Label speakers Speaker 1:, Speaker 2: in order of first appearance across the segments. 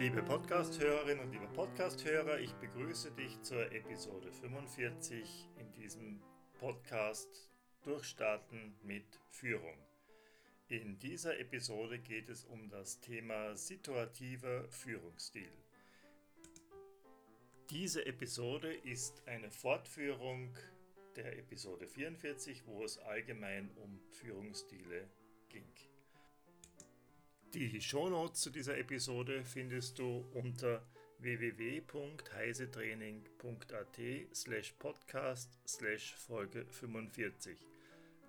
Speaker 1: Liebe Podcasthörerinnen und liebe Podcasthörer, ich begrüße dich zur Episode 45 in diesem Podcast Durchstarten mit Führung. In dieser Episode geht es um das Thema situativer Führungsstil. Diese Episode ist eine Fortführung der Episode 44, wo es allgemein um Führungsstile ging. Die Shownotes zu dieser Episode findest du unter www.heisetraining.at slash podcast slash Folge 45.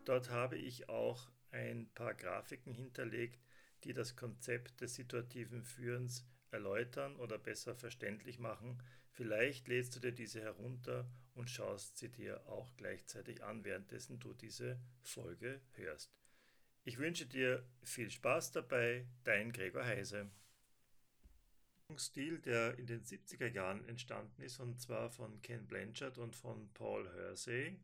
Speaker 1: Dort habe ich auch ein paar Grafiken hinterlegt, die das Konzept des situativen Führens erläutern oder besser verständlich machen. Vielleicht lädst du dir diese herunter und schaust sie dir auch gleichzeitig an, währenddessen du diese Folge hörst. Ich wünsche dir viel Spaß dabei, dein Gregor Heise. Stil, der in den 70er Jahren entstanden ist, und zwar von Ken Blanchard und von Paul Hersey,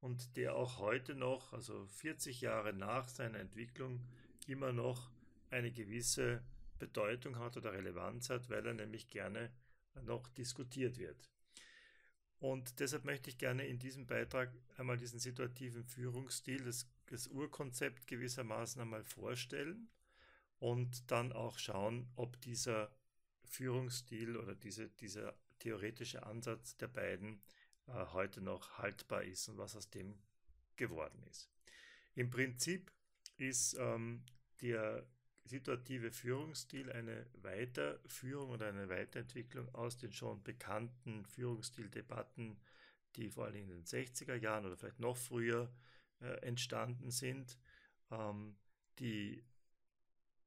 Speaker 1: und der auch heute noch, also 40 Jahre nach seiner Entwicklung, immer noch eine gewisse Bedeutung hat oder Relevanz hat, weil er nämlich gerne noch diskutiert wird. Und deshalb möchte ich gerne in diesem Beitrag einmal diesen situativen Führungsstil, das, das Urkonzept gewissermaßen einmal vorstellen und dann auch schauen, ob dieser Führungsstil oder diese, dieser theoretische Ansatz der beiden äh, heute noch haltbar ist und was aus dem geworden ist. Im Prinzip ist ähm, der situative Führungsstil eine Weiterführung oder eine Weiterentwicklung aus den schon bekannten Führungsstildebatten, die vor allem in den 60er Jahren oder vielleicht noch früher äh, entstanden sind, ähm, die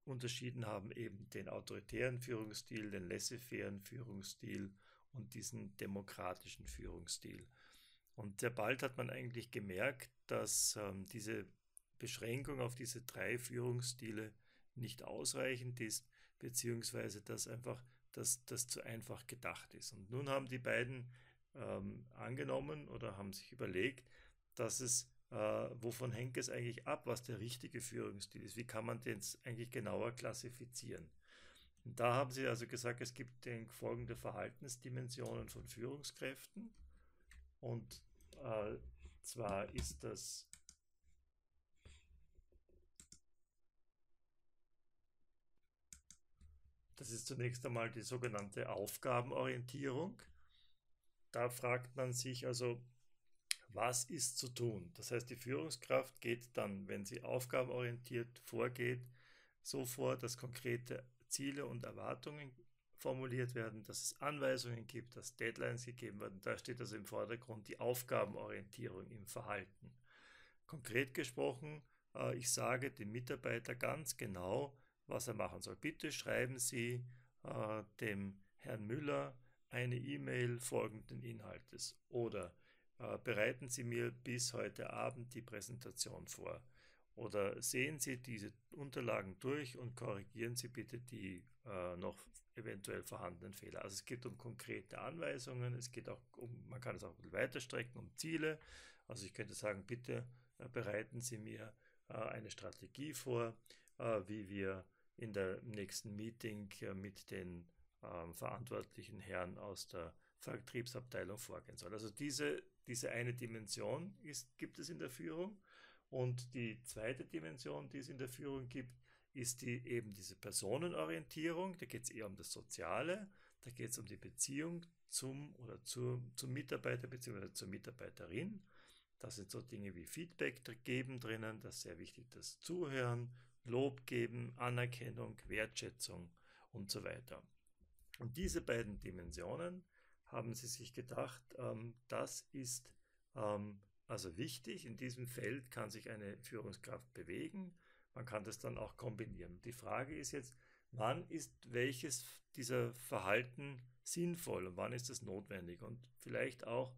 Speaker 1: unterschieden haben eben den autoritären Führungsstil, den laissez-faire Führungsstil und diesen demokratischen Führungsstil. Und sehr bald hat man eigentlich gemerkt, dass ähm, diese Beschränkung auf diese drei Führungsstile nicht ausreichend ist, beziehungsweise dass einfach dass das zu einfach gedacht ist. Und nun haben die beiden ähm, angenommen oder haben sich überlegt, dass es, äh, wovon hängt es eigentlich ab, was der richtige Führungsstil ist? Wie kann man den eigentlich genauer klassifizieren? Und da haben sie also gesagt, es gibt den folgende Verhaltensdimensionen von Führungskräften. Und äh, zwar ist das Das ist zunächst einmal die sogenannte Aufgabenorientierung. Da fragt man sich also, was ist zu tun? Das heißt, die Führungskraft geht dann, wenn sie aufgabenorientiert vorgeht, so vor, dass konkrete Ziele und Erwartungen formuliert werden, dass es Anweisungen gibt, dass Deadlines gegeben werden. Da steht also im Vordergrund die Aufgabenorientierung im Verhalten. Konkret gesprochen, äh, ich sage dem Mitarbeiter ganz genau, was er machen soll. Bitte schreiben Sie äh, dem Herrn Müller eine E-Mail folgenden Inhaltes oder äh, bereiten Sie mir bis heute Abend die Präsentation vor oder sehen Sie diese Unterlagen durch und korrigieren Sie bitte die äh, noch eventuell vorhandenen Fehler. Also es geht um konkrete Anweisungen, es geht auch um, man kann es auch weiter strecken, um Ziele. Also ich könnte sagen, bitte äh, bereiten Sie mir äh, eine Strategie vor, äh, wie wir in der nächsten Meeting äh, mit den ähm, verantwortlichen Herren aus der Vertriebsabteilung vorgehen soll. Also diese, diese eine Dimension ist, gibt es in der Führung. Und die zweite Dimension, die es in der Führung gibt, ist die, eben diese Personenorientierung. Da geht es eher um das Soziale, da geht es um die Beziehung zum oder zu, zum Mitarbeiter bzw. zur Mitarbeiterin. Da sind so Dinge wie Feedback geben drinnen, das ist sehr wichtig, das Zuhören, Lob geben, Anerkennung, Wertschätzung und so weiter. Und diese beiden Dimensionen haben sie sich gedacht, ähm, das ist ähm, also wichtig. In diesem Feld kann sich eine Führungskraft bewegen. Man kann das dann auch kombinieren. Die Frage ist jetzt, wann ist welches dieser Verhalten sinnvoll und wann ist das notwendig? Und vielleicht auch,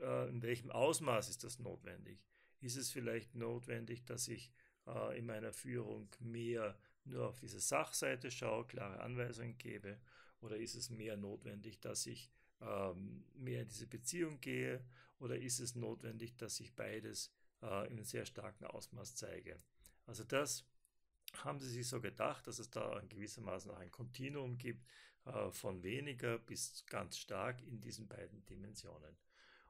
Speaker 1: äh, in welchem Ausmaß ist das notwendig? Ist es vielleicht notwendig, dass ich äh, in meiner Führung mehr nur auf diese Sachseite schaue, klare Anweisungen gebe? Oder ist es mehr notwendig, dass ich ähm, mehr in diese Beziehung gehe? Oder ist es notwendig, dass ich beides äh, in sehr starken Ausmaß zeige? Also das haben sie sich so gedacht, dass es da gewissermaßen auch ein Kontinuum gibt, äh, von weniger bis ganz stark in diesen beiden Dimensionen.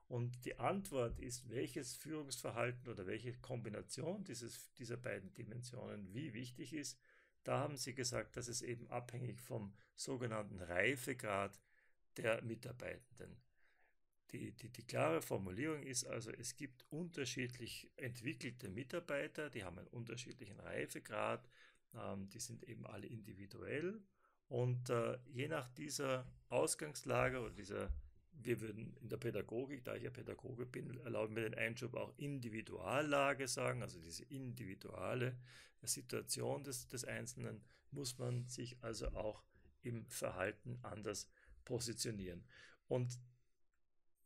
Speaker 1: Und die Antwort ist, welches Führungsverhalten oder welche Kombination dieses, dieser beiden Dimensionen wie wichtig ist. Da haben sie gesagt, dass es eben abhängig vom sogenannten Reifegrad der Mitarbeitenden. Die, die, die klare Formulierung ist also, es gibt unterschiedlich entwickelte Mitarbeiter, die haben einen unterschiedlichen Reifegrad, ähm, die sind eben alle individuell und äh, je nach dieser Ausgangslage oder dieser, wir würden in der Pädagogik, da ich ja Pädagoge bin, erlauben wir den Einschub auch Individuallage sagen, also diese individuelle Situation des, des Einzelnen muss man sich also auch im Verhalten anders positionieren. Und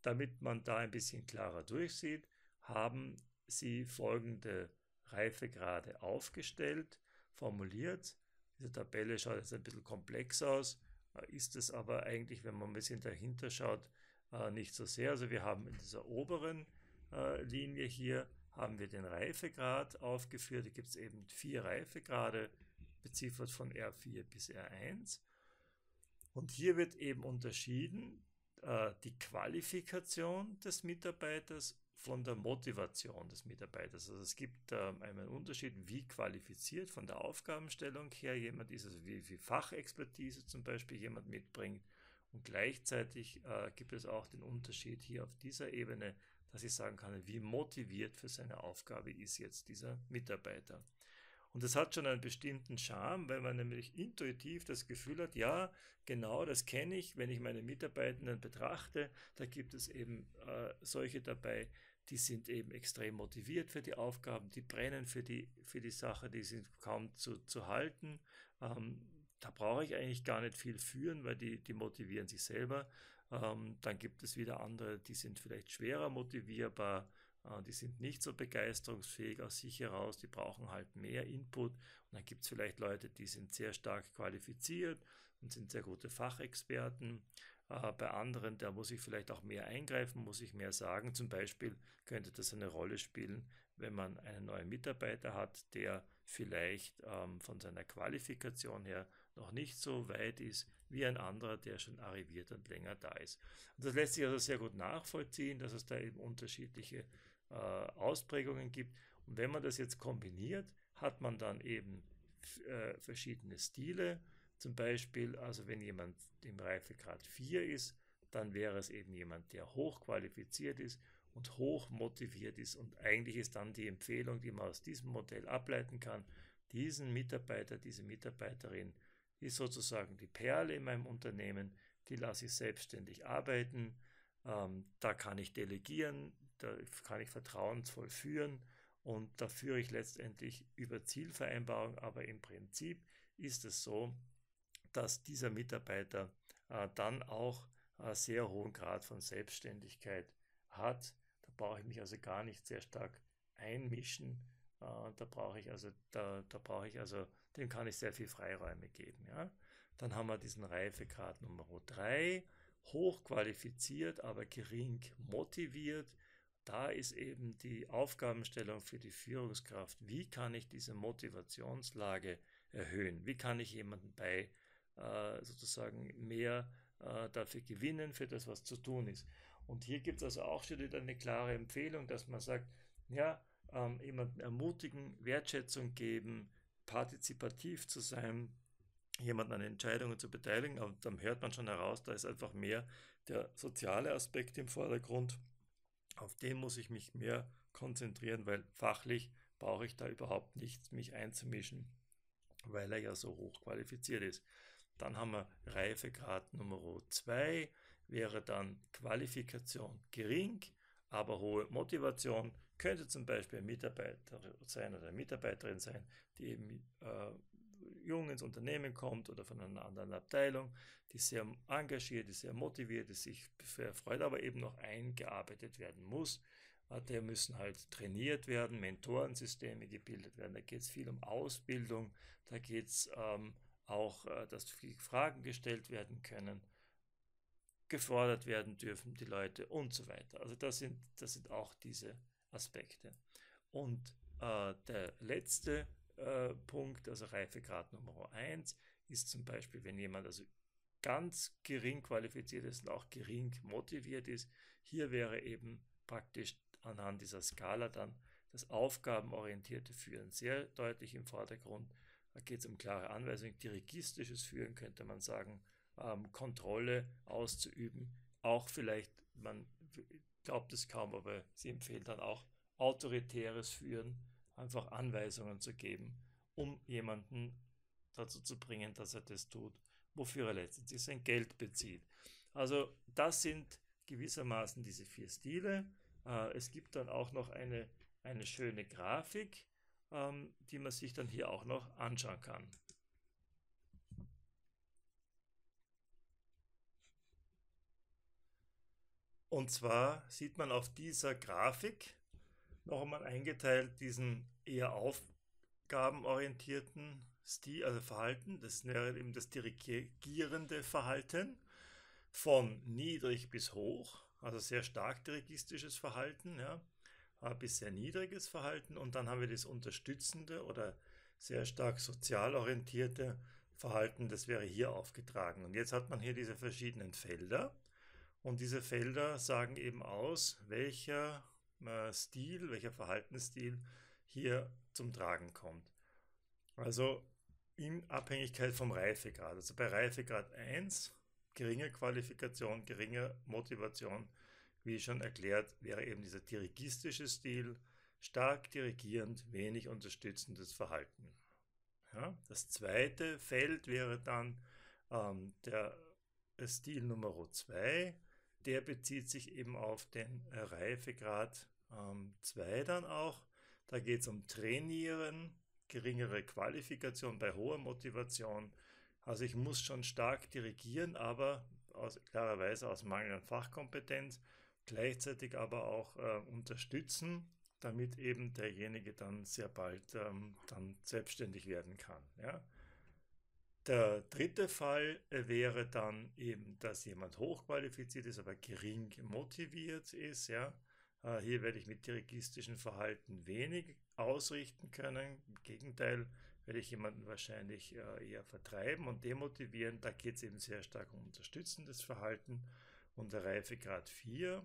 Speaker 1: damit man da ein bisschen klarer durchsieht, haben sie folgende Reifegrade aufgestellt, formuliert. Diese Tabelle schaut jetzt ein bisschen komplex aus, ist es aber eigentlich, wenn man ein bisschen dahinter schaut, äh, nicht so sehr. Also wir haben in dieser oberen äh, Linie hier haben wir den Reifegrad aufgeführt. Da gibt es eben vier Reifegrade, beziffert von R4 bis R1. Und hier wird eben unterschieden äh, die Qualifikation des Mitarbeiters von der Motivation des Mitarbeiters. Also es gibt äh, einen Unterschied, wie qualifiziert von der Aufgabenstellung her jemand ist, also wie viel Fachexpertise zum Beispiel jemand mitbringt. Und gleichzeitig äh, gibt es auch den Unterschied hier auf dieser Ebene, dass ich sagen kann, wie motiviert für seine Aufgabe ist jetzt dieser Mitarbeiter. Und das hat schon einen bestimmten Charme, weil man nämlich intuitiv das Gefühl hat, ja, genau das kenne ich, wenn ich meine Mitarbeitenden betrachte, da gibt es eben äh, solche dabei, die sind eben extrem motiviert für die Aufgaben, die brennen für die, für die Sache, die sind kaum zu, zu halten. Ähm, da brauche ich eigentlich gar nicht viel führen, weil die, die motivieren sich selber. Ähm, dann gibt es wieder andere, die sind vielleicht schwerer motivierbar, die sind nicht so begeisterungsfähig aus sich heraus, die brauchen halt mehr Input. Und dann gibt es vielleicht Leute, die sind sehr stark qualifiziert und sind sehr gute Fachexperten. Äh, bei anderen, da muss ich vielleicht auch mehr eingreifen, muss ich mehr sagen. Zum Beispiel könnte das eine Rolle spielen, wenn man einen neuen Mitarbeiter hat, der vielleicht ähm, von seiner Qualifikation her noch nicht so weit ist wie ein anderer, der schon arriviert und länger da ist. Und das lässt sich also sehr gut nachvollziehen, dass es da eben unterschiedliche äh, Ausprägungen gibt. Und wenn man das jetzt kombiniert, hat man dann eben äh, verschiedene Stile. Zum Beispiel, also wenn jemand im Reifegrad 4 ist, dann wäre es eben jemand, der hochqualifiziert ist und hoch motiviert ist. Und eigentlich ist dann die Empfehlung, die man aus diesem Modell ableiten kann, diesen Mitarbeiter, diese Mitarbeiterin ist sozusagen die Perle in meinem Unternehmen, die lasse ich selbstständig arbeiten, ähm, da kann ich delegieren, da kann ich vertrauensvoll führen und da führe ich letztendlich über Zielvereinbarung, aber im Prinzip ist es so, dass dieser Mitarbeiter äh, dann auch äh, sehr hohen Grad von Selbstständigkeit hat. Da brauche ich mich also gar nicht sehr stark einmischen. Äh, da brauche ich also, da, da brauche ich also, dem kann ich sehr viel Freiräume geben. Ja? Dann haben wir diesen Reifegrad Nummer 3, hochqualifiziert, aber gering motiviert da ist eben die Aufgabenstellung für die Führungskraft, wie kann ich diese Motivationslage erhöhen? Wie kann ich jemanden bei äh, sozusagen mehr äh, dafür gewinnen, für das, was zu tun ist? Und hier gibt es also auch schon wieder eine klare Empfehlung, dass man sagt, ja, ähm, jemanden ermutigen, Wertschätzung geben, partizipativ zu sein, jemanden an Entscheidungen zu beteiligen, aber dann hört man schon heraus, da ist einfach mehr der soziale Aspekt im Vordergrund auf den muss ich mich mehr konzentrieren, weil fachlich brauche ich da überhaupt nichts, mich einzumischen, weil er ja so hoch qualifiziert ist. Dann haben wir Reifegrad Nummer 2, wäre dann Qualifikation gering, aber hohe Motivation. Könnte zum Beispiel ein Mitarbeiter sein oder eine Mitarbeiterin sein, die eben äh, jung ins Unternehmen kommt oder von einer anderen Abteilung, die sehr engagiert ist, sehr motiviert ist, sich freut, aber eben noch eingearbeitet werden muss. Äh, der müssen halt trainiert werden, Mentorensysteme gebildet werden. Da geht es viel um Ausbildung, da geht es ähm, auch, äh, dass viele Fragen gestellt werden können, gefordert werden dürfen die Leute und so weiter. Also das sind, das sind auch diese Aspekte. Und äh, der letzte Punkt, also Reifegrad Nummer 1, ist zum Beispiel, wenn jemand also ganz gering qualifiziert ist und auch gering motiviert ist. Hier wäre eben praktisch anhand dieser Skala dann das aufgabenorientierte Führen sehr deutlich im Vordergrund. Da geht es um klare Anweisungen, dirigistisches Führen könnte man sagen, ähm, Kontrolle auszuüben. Auch vielleicht, man glaubt es kaum, aber sie empfehlen dann auch autoritäres Führen, einfach Anweisungen zu geben, um jemanden dazu zu bringen, dass er das tut, wofür er letztendlich sein Geld bezieht. Also das sind gewissermaßen diese vier Stile. Äh, es gibt dann auch noch eine, eine schöne Grafik, ähm, die man sich dann hier auch noch anschauen kann. Und zwar sieht man auf dieser Grafik noch einmal eingeteilt diesen eher aufgabenorientierten Stil, also Verhalten, das wäre eben das dirigierende Verhalten. Von niedrig bis hoch, also sehr stark dirigistisches Verhalten, ja, bis sehr niedriges Verhalten. Und dann haben wir das unterstützende oder sehr stark sozial orientierte Verhalten, das wäre hier aufgetragen. Und jetzt hat man hier diese verschiedenen Felder. Und diese Felder sagen eben aus, welcher äh, Stil, welcher Verhaltensstil hier zum Tragen kommt. Also in Abhängigkeit vom Reifegrad. Also bei Reifegrad 1, geringe Qualifikation, geringe Motivation, wie schon erklärt, wäre eben dieser dirigistische Stil, stark dirigierend, wenig unterstützendes Verhalten. Ja, das zweite Feld wäre dann ähm, der Stil Nummer 2, der bezieht sich eben auf den Reifegrad 2 ähm, dann auch. Da geht es um Trainieren, geringere Qualifikation, bei hoher Motivation. Also ich muss schon stark dirigieren, aber aus, klarerweise aus Mangel an Fachkompetenz, gleichzeitig aber auch äh, unterstützen, damit eben derjenige dann sehr bald ähm, dann selbstständig werden kann. Ja. Der dritte Fall äh, wäre dann eben, dass jemand hochqualifiziert ist, aber gering motiviert ist. Ja. Äh, hier werde ich mit dirigistischen Verhalten wenig ausrichten können. Im Gegenteil, werde ich jemanden wahrscheinlich äh, eher vertreiben und demotivieren. Da geht es eben sehr stark um unterstützendes Verhalten. Und der Reifegrad 4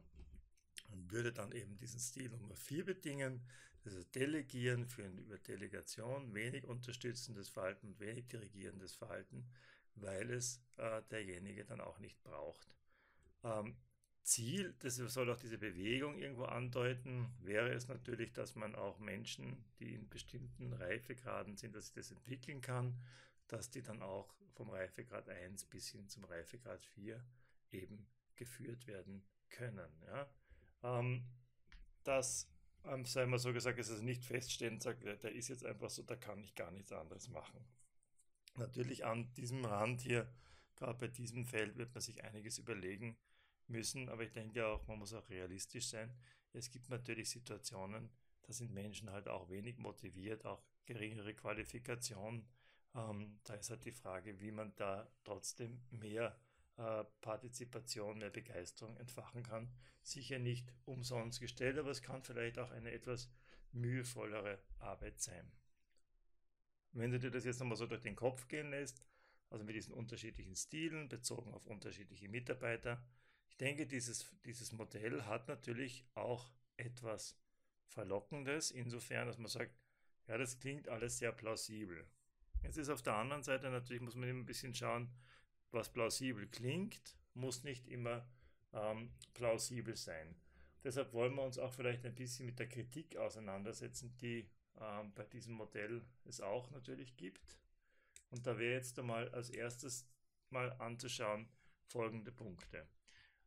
Speaker 1: würde dann eben diesen Stil Nummer 4 bedingen. Also Delegieren führen über Delegation, wenig unterstützendes Verhalten und wenig dirigierendes Verhalten, weil es äh, derjenige dann auch nicht braucht. Ähm, Ziel, das soll auch diese Bewegung irgendwo andeuten, wäre es natürlich, dass man auch Menschen, die in bestimmten Reifegraden sind, dass sich das entwickeln kann, dass die dann auch vom Reifegrad 1 bis hin zum Reifegrad 4 eben geführt werden können. Ja. Ähm, das ähm, sei mal so gesagt, ist es nicht feststehend, sagt, der ist jetzt einfach so, da kann ich gar nichts anderes machen. Natürlich an diesem Rand hier, gerade bei diesem Feld, wird man sich einiges überlegen, müssen, aber ich denke auch, man muss auch realistisch sein. Es gibt natürlich Situationen, da sind Menschen halt auch wenig motiviert, auch geringere Qualifikation. Ähm, da ist halt die Frage, wie man da trotzdem mehr äh, Partizipation, mehr Begeisterung entfachen kann. Sicher nicht umsonst gestellt, aber es kann vielleicht auch eine etwas mühevollere Arbeit sein. Wenn du dir das jetzt nochmal so durch den Kopf gehen lässt, also mit diesen unterschiedlichen Stilen bezogen auf unterschiedliche Mitarbeiter, ich denke, dieses, dieses Modell hat natürlich auch etwas Verlockendes, insofern, dass man sagt, ja, das klingt alles sehr plausibel. Jetzt ist auf der anderen Seite natürlich, muss man immer ein bisschen schauen, was plausibel klingt, muss nicht immer ähm, plausibel sein. Deshalb wollen wir uns auch vielleicht ein bisschen mit der Kritik auseinandersetzen, die ähm, bei diesem Modell es auch natürlich gibt. Und da wäre jetzt einmal als erstes mal anzuschauen folgende Punkte.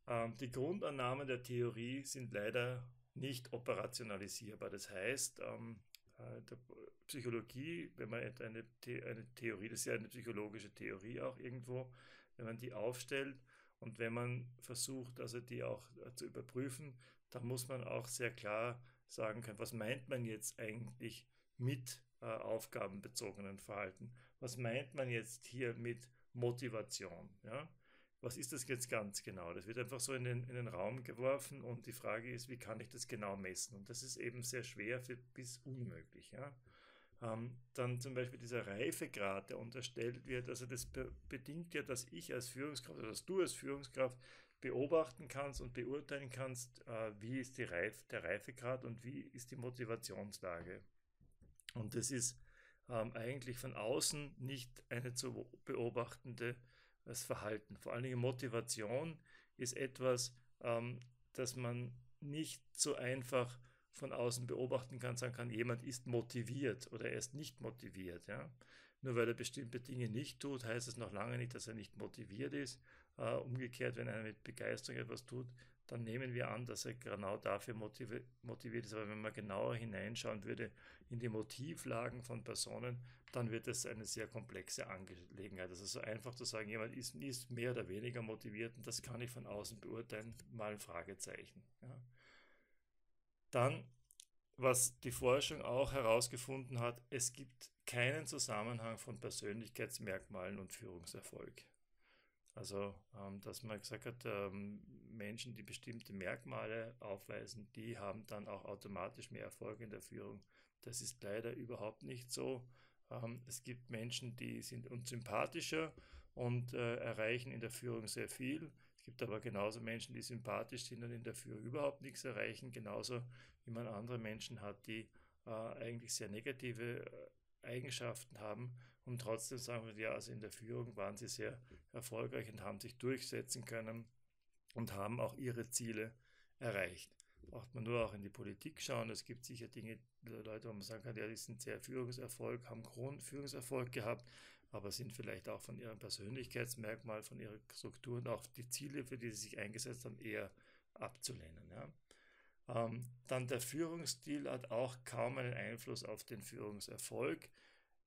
Speaker 1: Ähm, die Grundannahmen der Theorie sind leider nicht operationalisierbar. Das heißt, ähm, äh, der Psychologie, wenn man eine, The eine Theorie, das ist ja eine psychologische Theorie auch irgendwo, wenn man die aufstellt und wenn man versucht, also die auch äh, zu überprüfen, dann muss man auch sehr klar sagen können, was meint man jetzt eigentlich mit äh, aufgabenbezogenen Verhalten? Was meint man jetzt hier mit Motivation? Ja? was ist das jetzt ganz genau? Das wird einfach so in den, in den Raum geworfen und die Frage ist, wie kann ich das genau messen? Und das ist eben sehr schwer für, bis unmöglich. Ja? Ähm, dann zum Beispiel dieser Reifegrad, der unterstellt wird, also das be bedingt ja, dass ich als Führungskraft oder dass du als Führungskraft beobachten kannst und beurteilen kannst, äh, wie ist Reif der Reifegrad und wie ist die Motivationslage. Und das ist ähm, eigentlich von außen nicht eine zu beobachtende das Verhalten. Vor allen Dingen Motivation ist etwas, ähm, das man nicht so einfach von außen beobachten kann, sagen kann, jemand ist motiviert oder er ist nicht motiviert. Ja? Nur weil er bestimmte Dinge nicht tut, heißt es noch lange nicht, dass er nicht motiviert ist. Äh, umgekehrt, wenn er mit Begeisterung etwas tut, dann nehmen wir an, dass er genau dafür motiviert, motiviert ist. Aber wenn man genauer hineinschauen würde in die Motivlagen von Personen, dann wird es eine sehr komplexe Angelegenheit. Also so einfach zu sagen, jemand ist, ist mehr oder weniger motiviert und das kann ich von außen beurteilen, mal ein Fragezeichen. Ja. Dann, was die Forschung auch herausgefunden hat, es gibt keinen Zusammenhang von Persönlichkeitsmerkmalen und Führungserfolg. Also, ähm, dass man gesagt hat, ähm, Menschen, die bestimmte Merkmale aufweisen, die haben dann auch automatisch mehr Erfolg in der Führung. Das ist leider überhaupt nicht so. Ähm, es gibt Menschen, die sind unsympathischer und äh, erreichen in der Führung sehr viel. Gibt aber genauso Menschen, die sympathisch sind und in der Führung überhaupt nichts erreichen, genauso wie man andere Menschen hat, die äh, eigentlich sehr negative äh, Eigenschaften haben und trotzdem sagen wir, ja, also in der Führung waren sie sehr erfolgreich und haben sich durchsetzen können und haben auch ihre Ziele erreicht. Braucht man nur auch in die Politik schauen. Es gibt sicher Dinge, Leute, wo man sagen kann, ja, die sind sehr Führungserfolg, haben Grundführungserfolg gehabt, aber sind vielleicht auch von ihrem Persönlichkeitsmerkmal, von ihrer Struktur und auch die Ziele, für die sie sich eingesetzt haben, eher abzulehnen. Ja. Ähm, dann der Führungsstil hat auch kaum einen Einfluss auf den Führungserfolg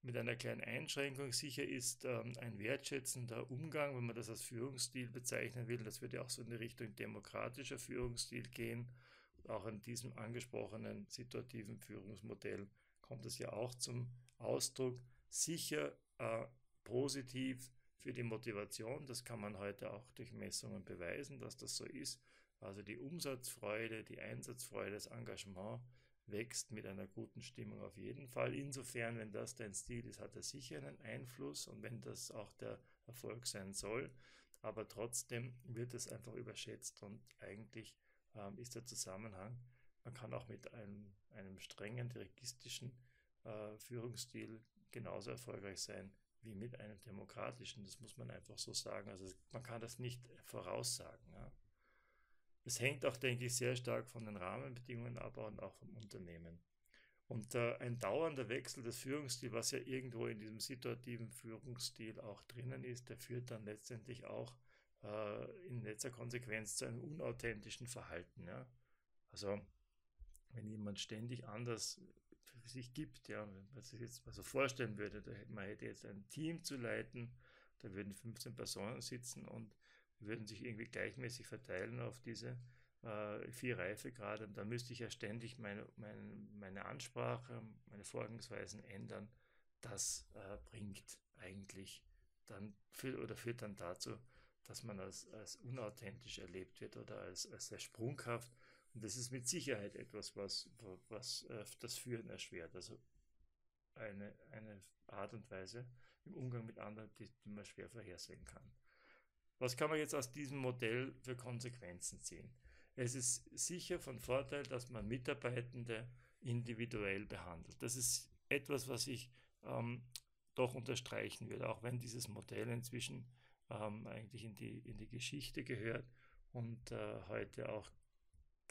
Speaker 1: mit einer kleinen Einschränkung. Sicher ist ähm, ein wertschätzender Umgang, wenn man das als Führungsstil bezeichnen will, das würde ja auch so in die Richtung demokratischer Führungsstil gehen. Auch in diesem angesprochenen situativen Führungsmodell kommt es ja auch zum Ausdruck. Sicher äh, positiv für die Motivation, das kann man heute auch durch Messungen beweisen, dass das so ist. Also die Umsatzfreude, die Einsatzfreude, das Engagement wächst mit einer guten Stimmung auf jeden Fall. Insofern, wenn das dein Stil ist, hat er sicher einen Einfluss und wenn das auch der Erfolg sein soll. Aber trotzdem wird es einfach überschätzt und eigentlich ähm, ist der Zusammenhang, man kann auch mit einem, einem strengen dirigistischen äh, Führungsstil genauso erfolgreich sein wie mit einem demokratischen. Das muss man einfach so sagen. Also man kann das nicht voraussagen. Ja. Es hängt auch, denke ich, sehr stark von den Rahmenbedingungen ab und auch vom Unternehmen. Und äh, ein dauernder Wechsel des Führungsstils, was ja irgendwo in diesem situativen Führungsstil auch drinnen ist, der führt dann letztendlich auch äh, in letzter Konsequenz zu einem unauthentischen Verhalten. Ja? Also wenn jemand ständig anders sich gibt, ja, wenn man sich jetzt mal so vorstellen würde, man hätte jetzt ein Team zu leiten, da würden 15 Personen sitzen und würden sich irgendwie gleichmäßig verteilen auf diese äh, vier Reifegrade und da müsste ich ja ständig meine, meine, meine Ansprache, meine Vorgangsweisen ändern. Das äh, bringt eigentlich dann für, oder führt dann dazu, dass man als, als unauthentisch erlebt wird oder als, als sehr sprunghaft. Das ist mit Sicherheit etwas, was, was äh, das Führen erschwert. Also eine, eine Art und Weise im Umgang mit anderen, die, die man schwer vorhersehen kann. Was kann man jetzt aus diesem Modell für Konsequenzen ziehen? Es ist sicher von Vorteil, dass man Mitarbeitende individuell behandelt. Das ist etwas, was ich ähm, doch unterstreichen würde, auch wenn dieses Modell inzwischen ähm, eigentlich in die, in die Geschichte gehört und äh, heute auch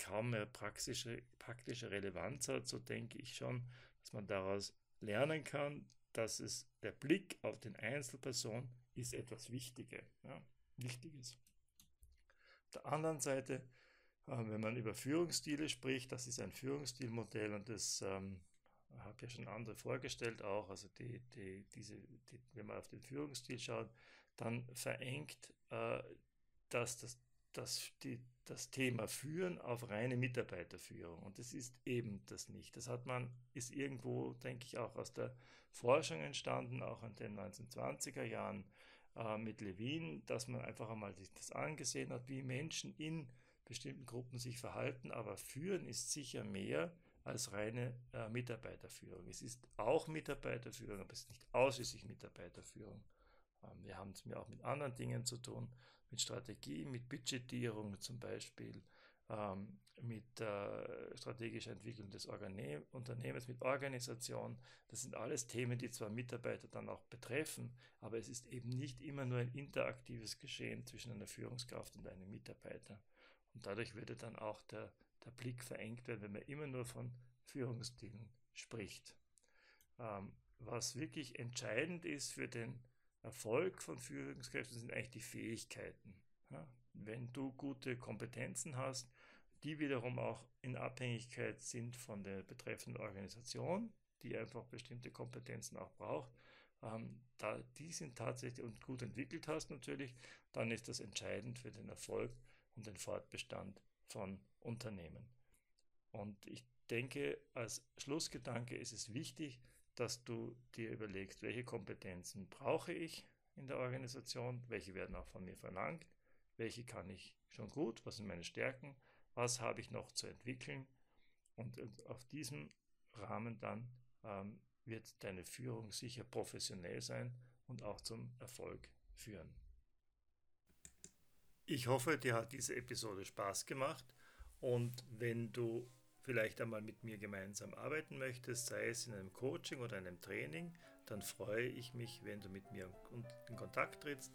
Speaker 1: kaum mehr praktische, praktische Relevanz hat, so denke ich schon, dass man daraus lernen kann, dass es der Blick auf den Einzelperson ist etwas Wichtiges. Ja? Wichtiges. Auf der anderen Seite, äh, wenn man über Führungsstile spricht, das ist ein Führungsstilmodell und das ähm, habe ja schon andere vorgestellt auch, also die, die, diese, die, wenn man auf den Führungsstil schaut, dann verengt äh, das, das, das, die, das Thema Führen auf reine Mitarbeiterführung. Und das ist eben das nicht. Das hat man, ist irgendwo, denke ich, auch aus der Forschung entstanden, auch in den 1920er Jahren äh, mit Levin, dass man einfach einmal sich das angesehen hat, wie Menschen in bestimmten Gruppen sich verhalten, aber führen ist sicher mehr als reine äh, Mitarbeiterführung. Es ist auch Mitarbeiterführung, aber es ist nicht ausschließlich Mitarbeiterführung. Ähm, wir haben es mir auch mit anderen Dingen zu tun, mit Strategie, mit Budgetierung zum Beispiel, ähm, mit äh, strategischer Entwicklung des Organ Unternehmens, mit Organisation. Das sind alles Themen, die zwar Mitarbeiter dann auch betreffen, aber es ist eben nicht immer nur ein interaktives Geschehen zwischen einer Führungskraft und einem Mitarbeiter. Und dadurch würde dann auch der, der Blick verengt werden, wenn man immer nur von Führungsstilen spricht. Ähm, was wirklich entscheidend ist für den Erfolg von Führungskräften, sind eigentlich die Fähigkeiten. Ja? Wenn du gute Kompetenzen hast, die wiederum auch in Abhängigkeit sind von der betreffenden Organisation, die einfach bestimmte Kompetenzen auch braucht, ähm, da die sind tatsächlich und gut entwickelt hast natürlich, dann ist das entscheidend für den Erfolg und den Fortbestand von Unternehmen. Und ich denke, als Schlussgedanke ist es wichtig, dass du dir überlegst, welche Kompetenzen brauche ich in der Organisation, welche werden auch von mir verlangt, welche kann ich schon gut, was sind meine Stärken, was habe ich noch zu entwickeln und auf diesem Rahmen dann ähm, wird deine Führung sicher professionell sein und auch zum Erfolg führen. Ich hoffe, dir hat diese Episode Spaß gemacht und wenn du vielleicht einmal mit mir gemeinsam arbeiten möchtest, sei es in einem Coaching oder einem Training, dann freue ich mich, wenn du mit mir in Kontakt trittst.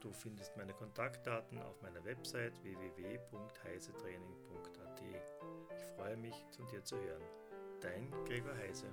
Speaker 1: Du findest meine Kontaktdaten auf meiner Website www.heisetraining.at. Ich freue mich, von dir zu hören. Dein Gregor Heise.